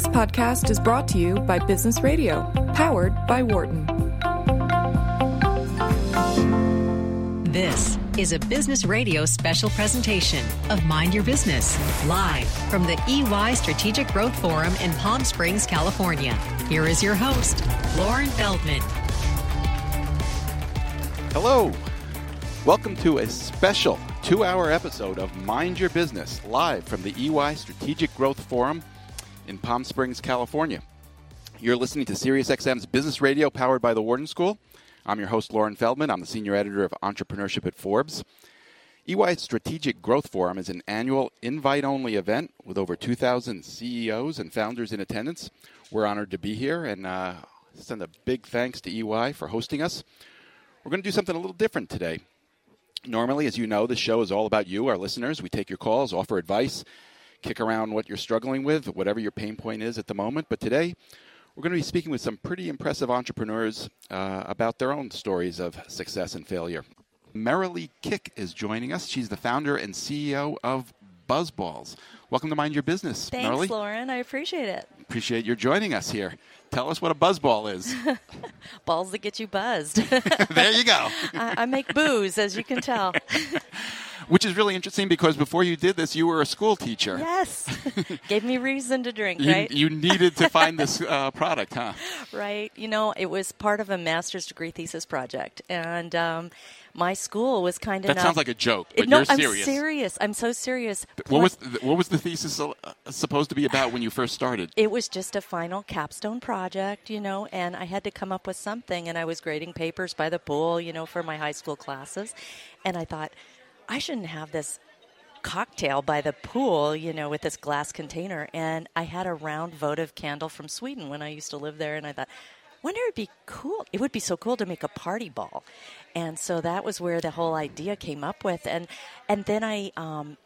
This podcast is brought to you by Business Radio, powered by Wharton. This is a Business Radio special presentation of Mind Your Business, live from the EY Strategic Growth Forum in Palm Springs, California. Here is your host, Lauren Feldman. Hello. Welcome to a special two hour episode of Mind Your Business, live from the EY Strategic Growth Forum in Palm Springs, California. You're listening to SiriusXM's Business Radio powered by the Wharton School. I'm your host, Lauren Feldman. I'm the senior editor of entrepreneurship at Forbes. EY Strategic Growth Forum is an annual invite only event with over 2,000 CEOs and founders in attendance. We're honored to be here and uh, send a big thanks to EY for hosting us. We're going to do something a little different today. Normally, as you know, the show is all about you, our listeners. We take your calls, offer advice, kick around what you're struggling with, whatever your pain point is at the moment. But today, we're going to be speaking with some pretty impressive entrepreneurs uh, about their own stories of success and failure. Merrilee Kick is joining us. She's the founder and CEO of BuzzBallz. Welcome to Mind Your Business, Thanks. Lauren. I appreciate it. Appreciate your joining us here. Tell us what a buzzball is. Balls that get you buzzed. there you go. I, I make booze, as you can tell. Which is really interesting because before you did this, you were a school teacher. yes. Gave me reason to drink, You, right? you needed to find this uh, product, huh? right. You know, it was part of a master's degree thesis project. And um, my school was kind of. That enough. sounds like a joke, but no, you're serious. I'm serious. I'm so serious. What was Plus- the, what was the thesis uh, supposed to be about when you first started? it was just a final capstone project, you know, and I had to come up with something. And I was grading papers by the pool, you know, for my high school classes. And I thought, I shouldn't have this cocktail by the pool, you know, with this glass container. And I had a round votive candle from Sweden when I used to live there. And I thought, wonder it'd be cool. It would be so cool to make a party ball. And so that was where the whole idea came up with. And, and then I, um,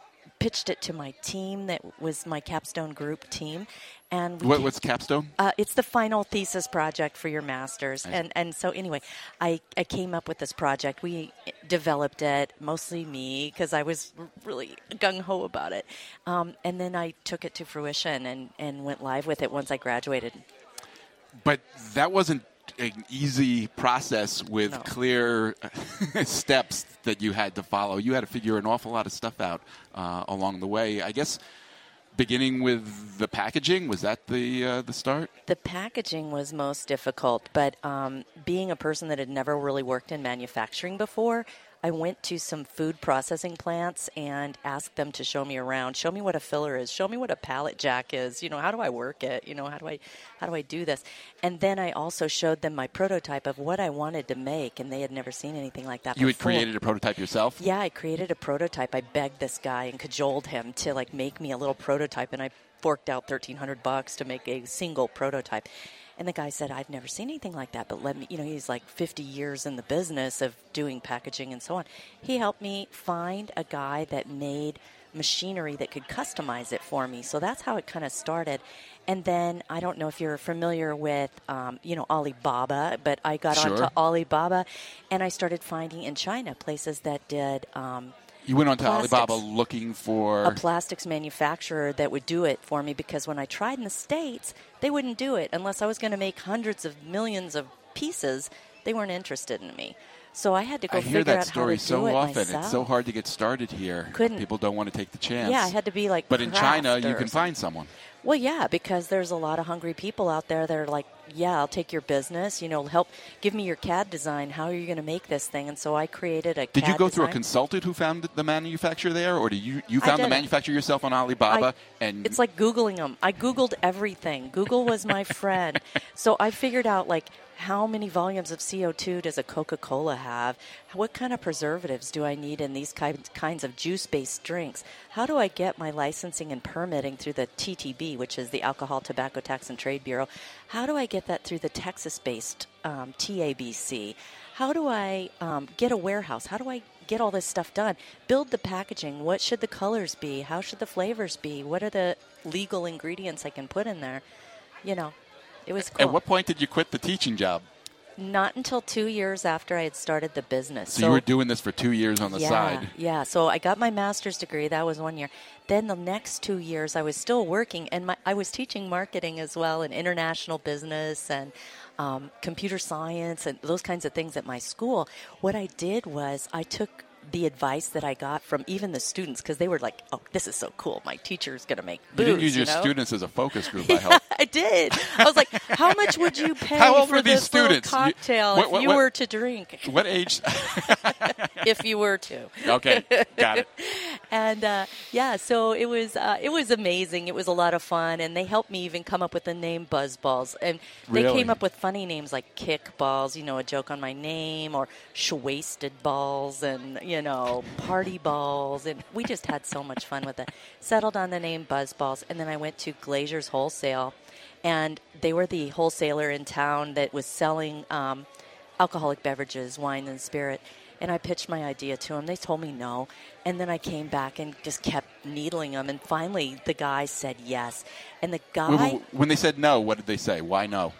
pitched it to my team that was my capstone group team and we What, what's capstone? uh, it's the final thesis project for your masters, and and so anyway, I I came up with this project. We developed it mostly me because I was really gung ho about it, um, and then I took it to fruition and and went live with it once I graduated. But that wasn't an easy process with No. clear steps that you had to follow. You had to figure an awful lot of stuff out uh, along the way. I guess beginning with the packaging was that the uh, the start. The packaging was most difficult, but um, being a person that had never really worked in manufacturing before, I went to some food processing plants and asked them to show me around, show me what a filler is, show me what a pallet jack is. You know, how do I work it? You know, how do I how do I do this? And then I also showed them my prototype of what I wanted to make, and they had never seen anything like that. You had created a prototype yourself. Yeah, I created a prototype. I begged this guy and cajoled him to like make me a little prototype, and I forked out thirteen hundred bucks to make a single prototype. And the guy said, "I've never seen anything like that, but let me." You know, he's like fifty years in the business of doing packaging and so on. He helped me find a guy that made machinery that could customize it for me. So that's how it kind of started. And then I don't know if you're familiar with, um, you know, Alibaba, but I got Sure. onto Alibaba, and I started finding in China places that did um, You went on to Plastics. Alibaba looking for a plastics manufacturer that would do it for me because when I tried in the states, they wouldn't do it unless I was going to make hundreds of millions of pieces. They weren't interested in me, so I had to go I figure hear that out story how to so do it often. myself. It's so hard to get started here. Couldn't- People don't want to take the chance. Yeah, I had to be like. But in China, you can find someone. Well, yeah, because there's a lot of hungry people out there that are like, yeah, I'll take your business. You know, help give me your CAD design. How are you going to make this thing? And so I created a. Did you CAD go through a consultant who found the manufacturer there, or did you you found the manufacturer yourself on Alibaba? I- and it's like googling them. I googled everything. Google was my friend, so I figured out like how many volumes of CO2 does a Coca-Cola have? What kind of preservatives do I need in these kinds of juice-based drinks? How do I get my licensing and permitting through the TTB, which is the Alcohol, Tobacco Tax and Trade Bureau? How do I get that through the Texas-based um, TABC? How do I um, get a warehouse? How do I get all this stuff done? Build the packaging. What should the colors be? How should the flavors be? What are the legal ingredients I can put in there? You know, it was cool. At what point did you quit the teaching job? not until two years after I had started the business. So, you were doing this for two years on the yeah, side. Yeah. So I got my master's degree. That was one year. Then the next two years, I was still working, and my, I was teaching marketing as well, and international business, and um, computer science, and those kinds of things at my school. What I did was I took the advice that I got from even the students because they were like, "Oh, this is so cool! My teacher's going to make booze." You didn't use your know? students as a focus group. I hope. I did. I was like, "How much would you pay for this little students? You- cocktail what- if you what- were to drink? What age? if you were to." okay, got it. And uh, yeah, so it was uh, it was amazing. It was a lot of fun, and they helped me even come up with the name BuzzBallz, and they Really? came up with funny names like Kick Balls, you know, a joke on my name, or Shwasted Balls, and you know, Party Balls, and we just had so much fun with it. Settled on the name BuzzBallz, and then I went to Glazer's Wholesale, and they were the wholesaler in town that was selling. Um, alcoholic beverages, wine and spirit. And I pitched my idea to them. They told me no. And then I came back and just kept needling them. And finally, the guy said yes. And the guy, When- When they said no, what did they say? Why no?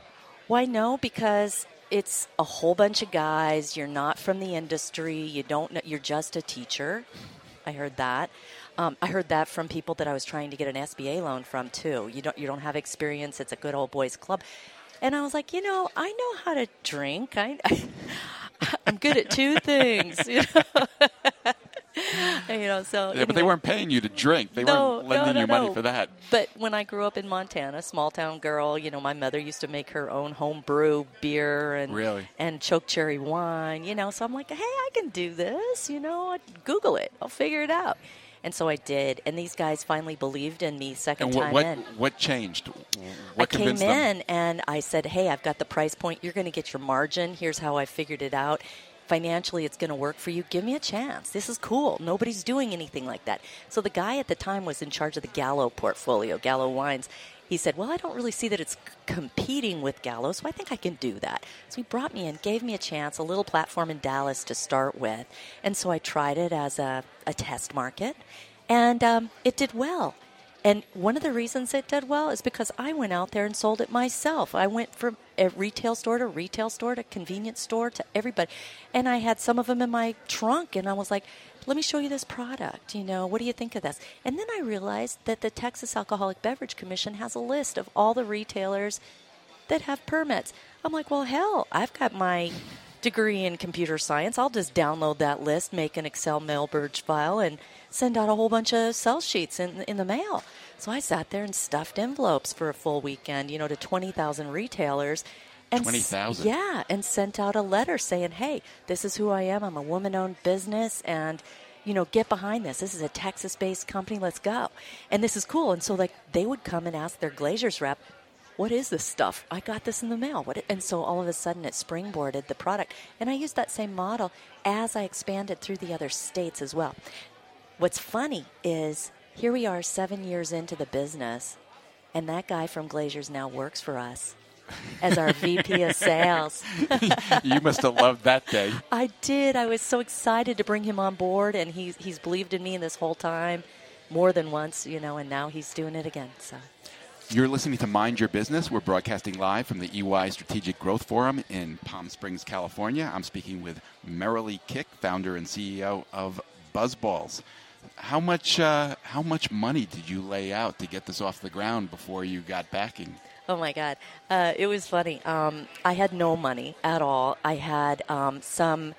why no? Because it's a whole bunch of guys. You're not from the industry. You don't know. You're just a teacher. I heard that. Um, I heard that from people that I was trying to get an SBA loan from too. You don't you don't have experience. It's a good old boys club. And I was like, you know, I know how to drink. I, I'm good at two things. You know, you know so Yeah, but they weren't paying you to drink. They No, weren't lending no, no, you money for that. But when I grew up in Montana, small town girl, you know, my mother used to make her own home brew beer and Really? and choke cherry wine, you know. So I'm like, hey, I can do this, you know. I'd Google it, I'll figure it out. And so I did, and these guys finally believed in me second And what time what, in. what changed? What I came convinced them? in and I said, "Hey, I've got the price point. You're going to get your margin. Here's how I figured it out. Financially, it's going to work for you. Give me a chance. This is cool. Nobody's doing anything like that." So the guy at the time was in charge of the Gallo portfolio, Gallo Wines. He said, "Well, I don't really see that it's competing with Gallo, so I think I can do that." So he brought me in, gave me a chance, a little platform in Dallas to start with, and so I tried it as a, a test market, and um, it did well. And one of the reasons it did well is because I went out there and sold it myself. I went from a retail store to retail store to convenience store to everybody. And I had some of them in my trunk and I was like, let me show you this product. You know, what do you think of this? And then I realized that the Texas Alcoholic Beverage Commission has a list of all the retailers that have permits. I'm like, well, hell, I've got my degree in computer science. I'll just download that list, make an Excel mailbird file, and send out a whole bunch of sell sheets in, in the mail. So I sat there and stuffed envelopes for a full weekend, you know, to 20,000 retailers. And s- 20,000? Yeah, and sent out a letter saying, hey, this is who I am. I'm a woman owned business, and you know, get behind this. This is a Texas based company. Let's go. And this is cool. And so, like, they would come and ask their Glazers rep, what is this stuff? I got this in the mail. What? And so all of a sudden it springboarded the product. And I used that same model as I expanded through the other states as well. What's funny is here we are seven years into the business, and that guy from Glazers now works for us as our VP of sales. you must have loved that day. I did. I was so excited to bring him on board, and he's he's believed in me this whole time, more than once, you know. And now he's doing it again. So You're listening to Mind Your Business. We're broadcasting live from the EY Strategic Growth Forum in Palm Springs, California. I'm speaking with Merrilee Kick, founder and CEO of BuzzBallz. How much uh, how much money did you lay out to get this off the ground before you got backing? Oh my God. Uh, it was funny. Um, I had no money at all. I had um, some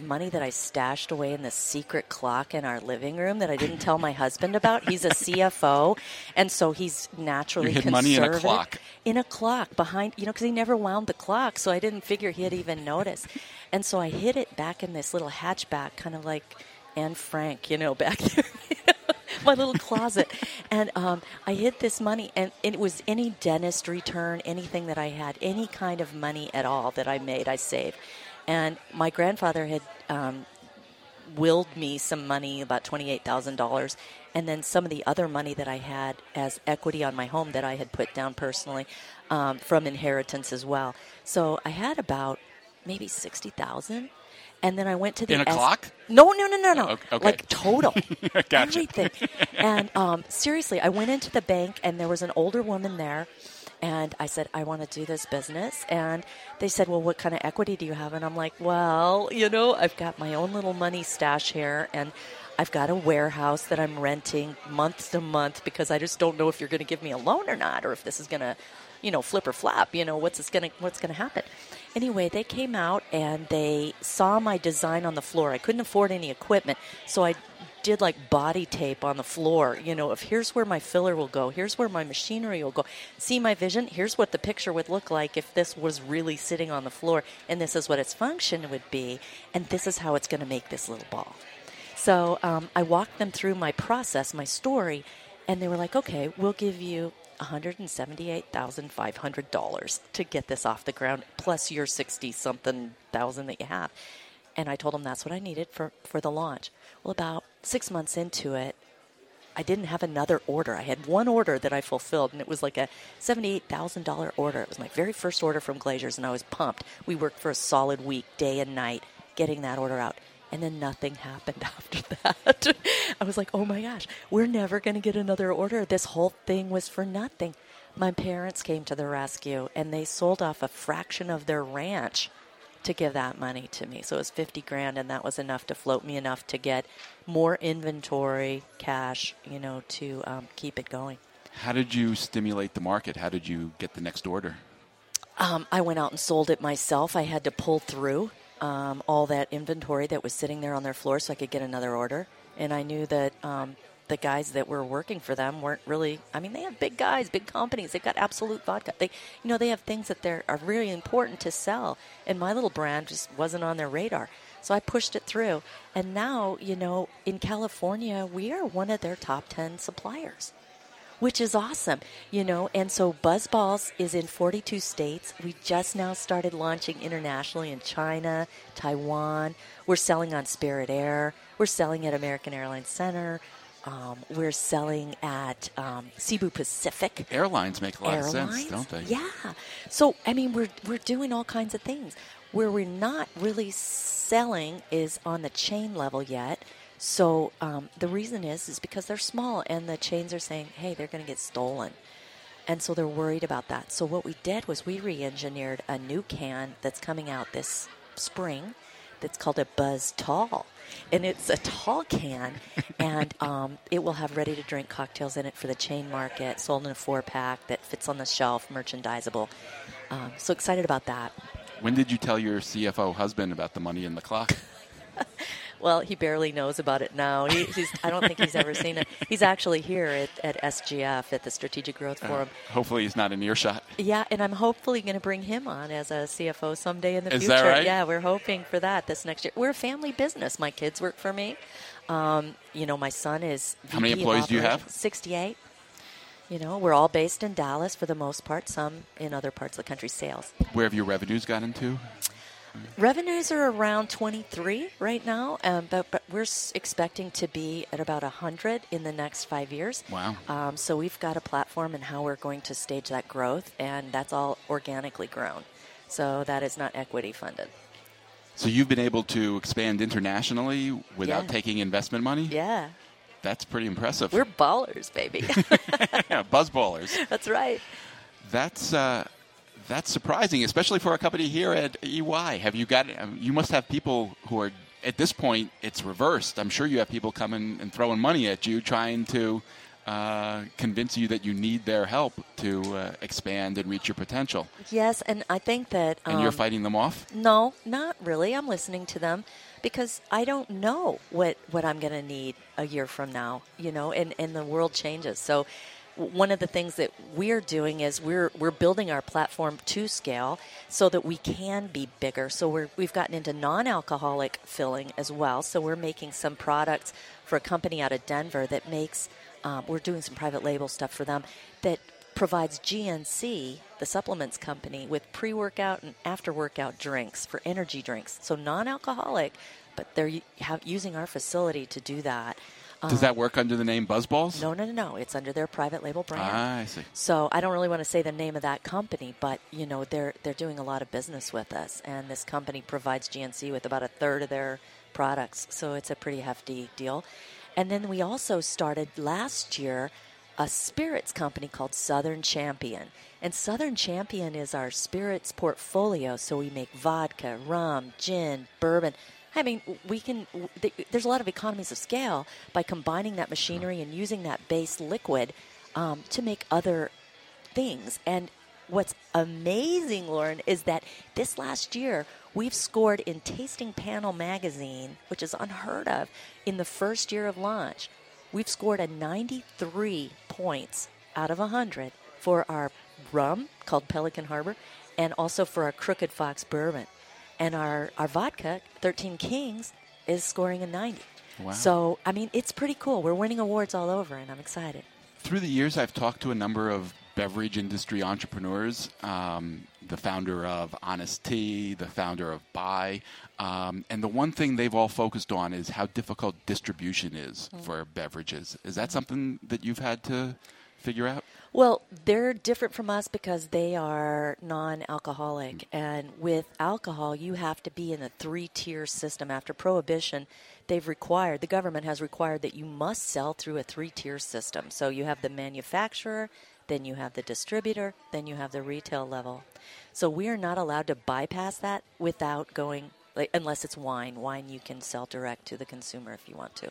money that I stashed away in the secret clock in our living room that I didn't tell my husband about. He's a CFO, and so he's naturally You hid money in a conservative. clock. In a clock behind, you know, because he never wound the clock, so I didn't figure he'd even notice. And so I hid it back in this little hatchback, kind of like Anne Frank, you know, back there. My little closet. And um, I hid this money, and it was any dentist return, anything that I had, any kind of money at all that I made, I saved. And my grandfather had um, willed me some money, about $28,000, and then some of the other money that I had as equity on my home that I had put down personally um, from inheritance as well. So I had about maybe 60000 and then I went to the In a S- clock? No, no, no, no, no. Oh, okay. Like total, Gotcha. everything. And um, seriously, I went into the bank, and there was an older woman there, And I said, I want to do this business. And they said, Well, what kind of equity do you have? And I'm like, Well, you know, I've got my own little money stash here. And I've got a warehouse that I'm renting month to month because I just don't know if you're going to give me a loan or not, or if this is going to, you know, flip or flap. You know, what's this going to what's going to happen? Anyway, they came out and they saw my design on the floor. I couldn't afford any equipment, so I did like body tape on the floor, you know, if here's where my filler will go, here's where my machinery will go. See my vision? Here's what the picture would look like if this was really sitting on the floor, and this is what its function would be, and this is how it's going to make this little ball. So um, I walked them through my process, my story, and they were like, okay, we'll give you $178,500 to get this off the ground, plus your 60 something thousand that you have. And I told them that's what I needed for, for the launch. Well, about six months into it, I didn't have another order. I had one order that I fulfilled, and it was like a $78,000 order. It was my very first order from Glazers, and I was pumped. We worked for a solid week, day and night, getting that order out. And then nothing happened after that. I was like, oh my gosh, we're never going to get another order. This whole thing was for nothing. My parents came to the rescue, and they sold off a fraction of their ranch to give that money to me. So it was 50 grand, and that was enough to float me enough to get more inventory, cash, you know, to um, keep it going. How did you stimulate the market? How did you get the next order? Um, I went out and sold it myself. I had to pull through um, all that inventory that was sitting there on their floor so I could get another order. And I knew that um, the guys that were working for them weren't really. I mean, they have big guys, big companies. They've got Absolut Vodka. They, you know, they have things that they are really important to sell. And my little brand just wasn't on their radar. So I pushed it through. And now, you know, in California, we are one of their top 10 suppliers, which is awesome, you know. And so BuzzBallz is in 42 states. We just now started launching internationally in China, Taiwan. We're selling on Spirit Air. We're selling at American Airlines Center. Um, we're selling at um, Cebu Pacific. Airlines make a lot Airlines? of sense, don't they? Yeah. So I mean, we're we're doing all kinds of things. Where we're not really selling is on the chain level yet. So um, the reason is is because they're small, and the chains are saying, "Hey, they're going to get stolen." And so they're worried about that. So what we did was we re-engineered a new can that's coming out this spring that's called a Buzz Tall. And it's a tall can, and um, it will have ready to drink cocktails in it for the chain market, sold in a four pack that fits on the shelf, merchandisable. Um, so excited about that. When did you tell your CFO husband about the money in the clock? Well, he barely knows about it now. He, he's, I don't think he's ever seen it. He's actually here at, at SGF at the Strategic Growth Uh, Forum. hopefully, he's not in earshot. Yeah, and I'm hopefully going to bring him on as a CFO someday in the Is future. that right? Yeah, we're hoping for that this next year. We're a family business. My kids work for me. Um, you know, my son is. How many employees do you have? Sixty-eight. You know, we're all based in Dallas for the most part. Some in other parts of the country. Sales Where have your revenues gotten to? Revenues are around 23 right now, um, but but we're expecting to be at about 100 in the next five years. Wow. Um, so we've got a platform and how we're going to stage that growth, and that's all organically grown. So that is not equity funded. So you've been able to expand internationally without Yeah. taking investment money? Yeah, That's pretty impressive. we're ballers, baby. yeah, buzzballers. that's right. That's uh, that's surprising, especially for a company here at EY. Have you got? um, You must have people who are at this point. It's reversed. I'm sure you have people coming and throwing money at you, trying to uh, convince you that you need their help to uh, expand and reach your potential. Yes, and I think that. And you're um, fighting them off. No, not really. I'm listening to them because I don't know what, what I'm going to need a year from now, you know, and, and the world changes. So one of the things that we're doing is we're we're building our platform to scale so that we can be bigger. So we're we've gotten into non-alcoholic filling as well. So we're making some products for a company out of Denver that makes um, we're doing some private label stuff for them that provides GNC, the supplements company, with pre workout and after workout drinks for energy drinks. So non alcoholic, but they're using our facility to do that. Does that work under the name BuzzBallz? No, no, no, no. It's under their private label brand. Ah, I see. So I don't really want to say the name of that company, but you know they're they're doing a lot of business with us, and this company provides GNC with about a third of their products. So it's a pretty hefty deal. And then we also started last year a spirits company called Southern Champion. And Southern Champion is our spirits portfolio. So we make vodka, rum, gin, bourbon. I mean, we can. There's a lot of economies of scale by combining that machinery and using that base liquid um, to make other things. And what's amazing, Lauren, is that this last year we've scored in Tasting Panel magazine, which is unheard of, in the first year of launch. We've scored a 93 points out of 100 for our rum called Pelican Harbor and also for our Crooked Fox bourbon. And our, our vodka, 13 Kings, is scoring a 90. Wow. So, I mean, it's pretty cool. We're winning awards all over, and I'm excited. Through the years, I've talked to a number of beverage industry entrepreneurs, um, the founder of Honest Tea, the founder of Bai. Um, and the one thing they've all focused on is how difficult distribution is mm. for beverages. Is that something that you've had to figure out? Well, they're different from us because they are non alcoholic. Mm. And with alcohol, you have to be in a three tier system. After Prohibition, they've required, the government has required that you must sell through a three tier system. So you have the manufacturer, then you have the distributor, then you have the retail level. So we are not allowed to bypass that without going like, unless it's wine. Wine you can sell direct to the consumer if you want to.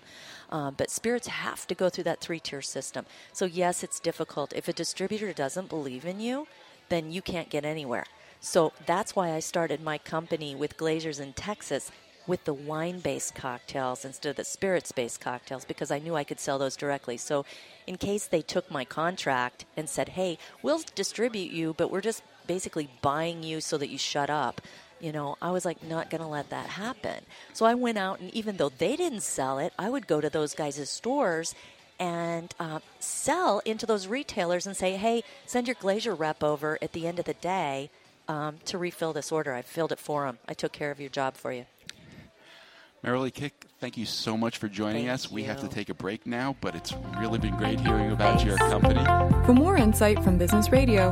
Um, but spirits have to go through that three tier system. So, yes, it's difficult. If a distributor doesn't believe in you, then you can't get anywhere. So, that's why I started my company with Glazers in Texas with the wine based cocktails instead of the spirits based cocktails because I knew I could sell those directly. So, in case they took my contract and said, hey, we'll distribute you, but we're just basically buying you so that you shut up, you know, I was like, not going to let that happen. So I went out, and even though they didn't sell it, I would go to those guys' stores and uh, sell into those retailers and say, hey, send your Glazer rep over at the end of the day um, to refill this order. I filled it for them. I took care of your job for you. Merrilee Kick, thank you so much for joining thank us. You. We have to take a break now, but it's really been great hearing about Thanks. your company. For more insight from Business Radio,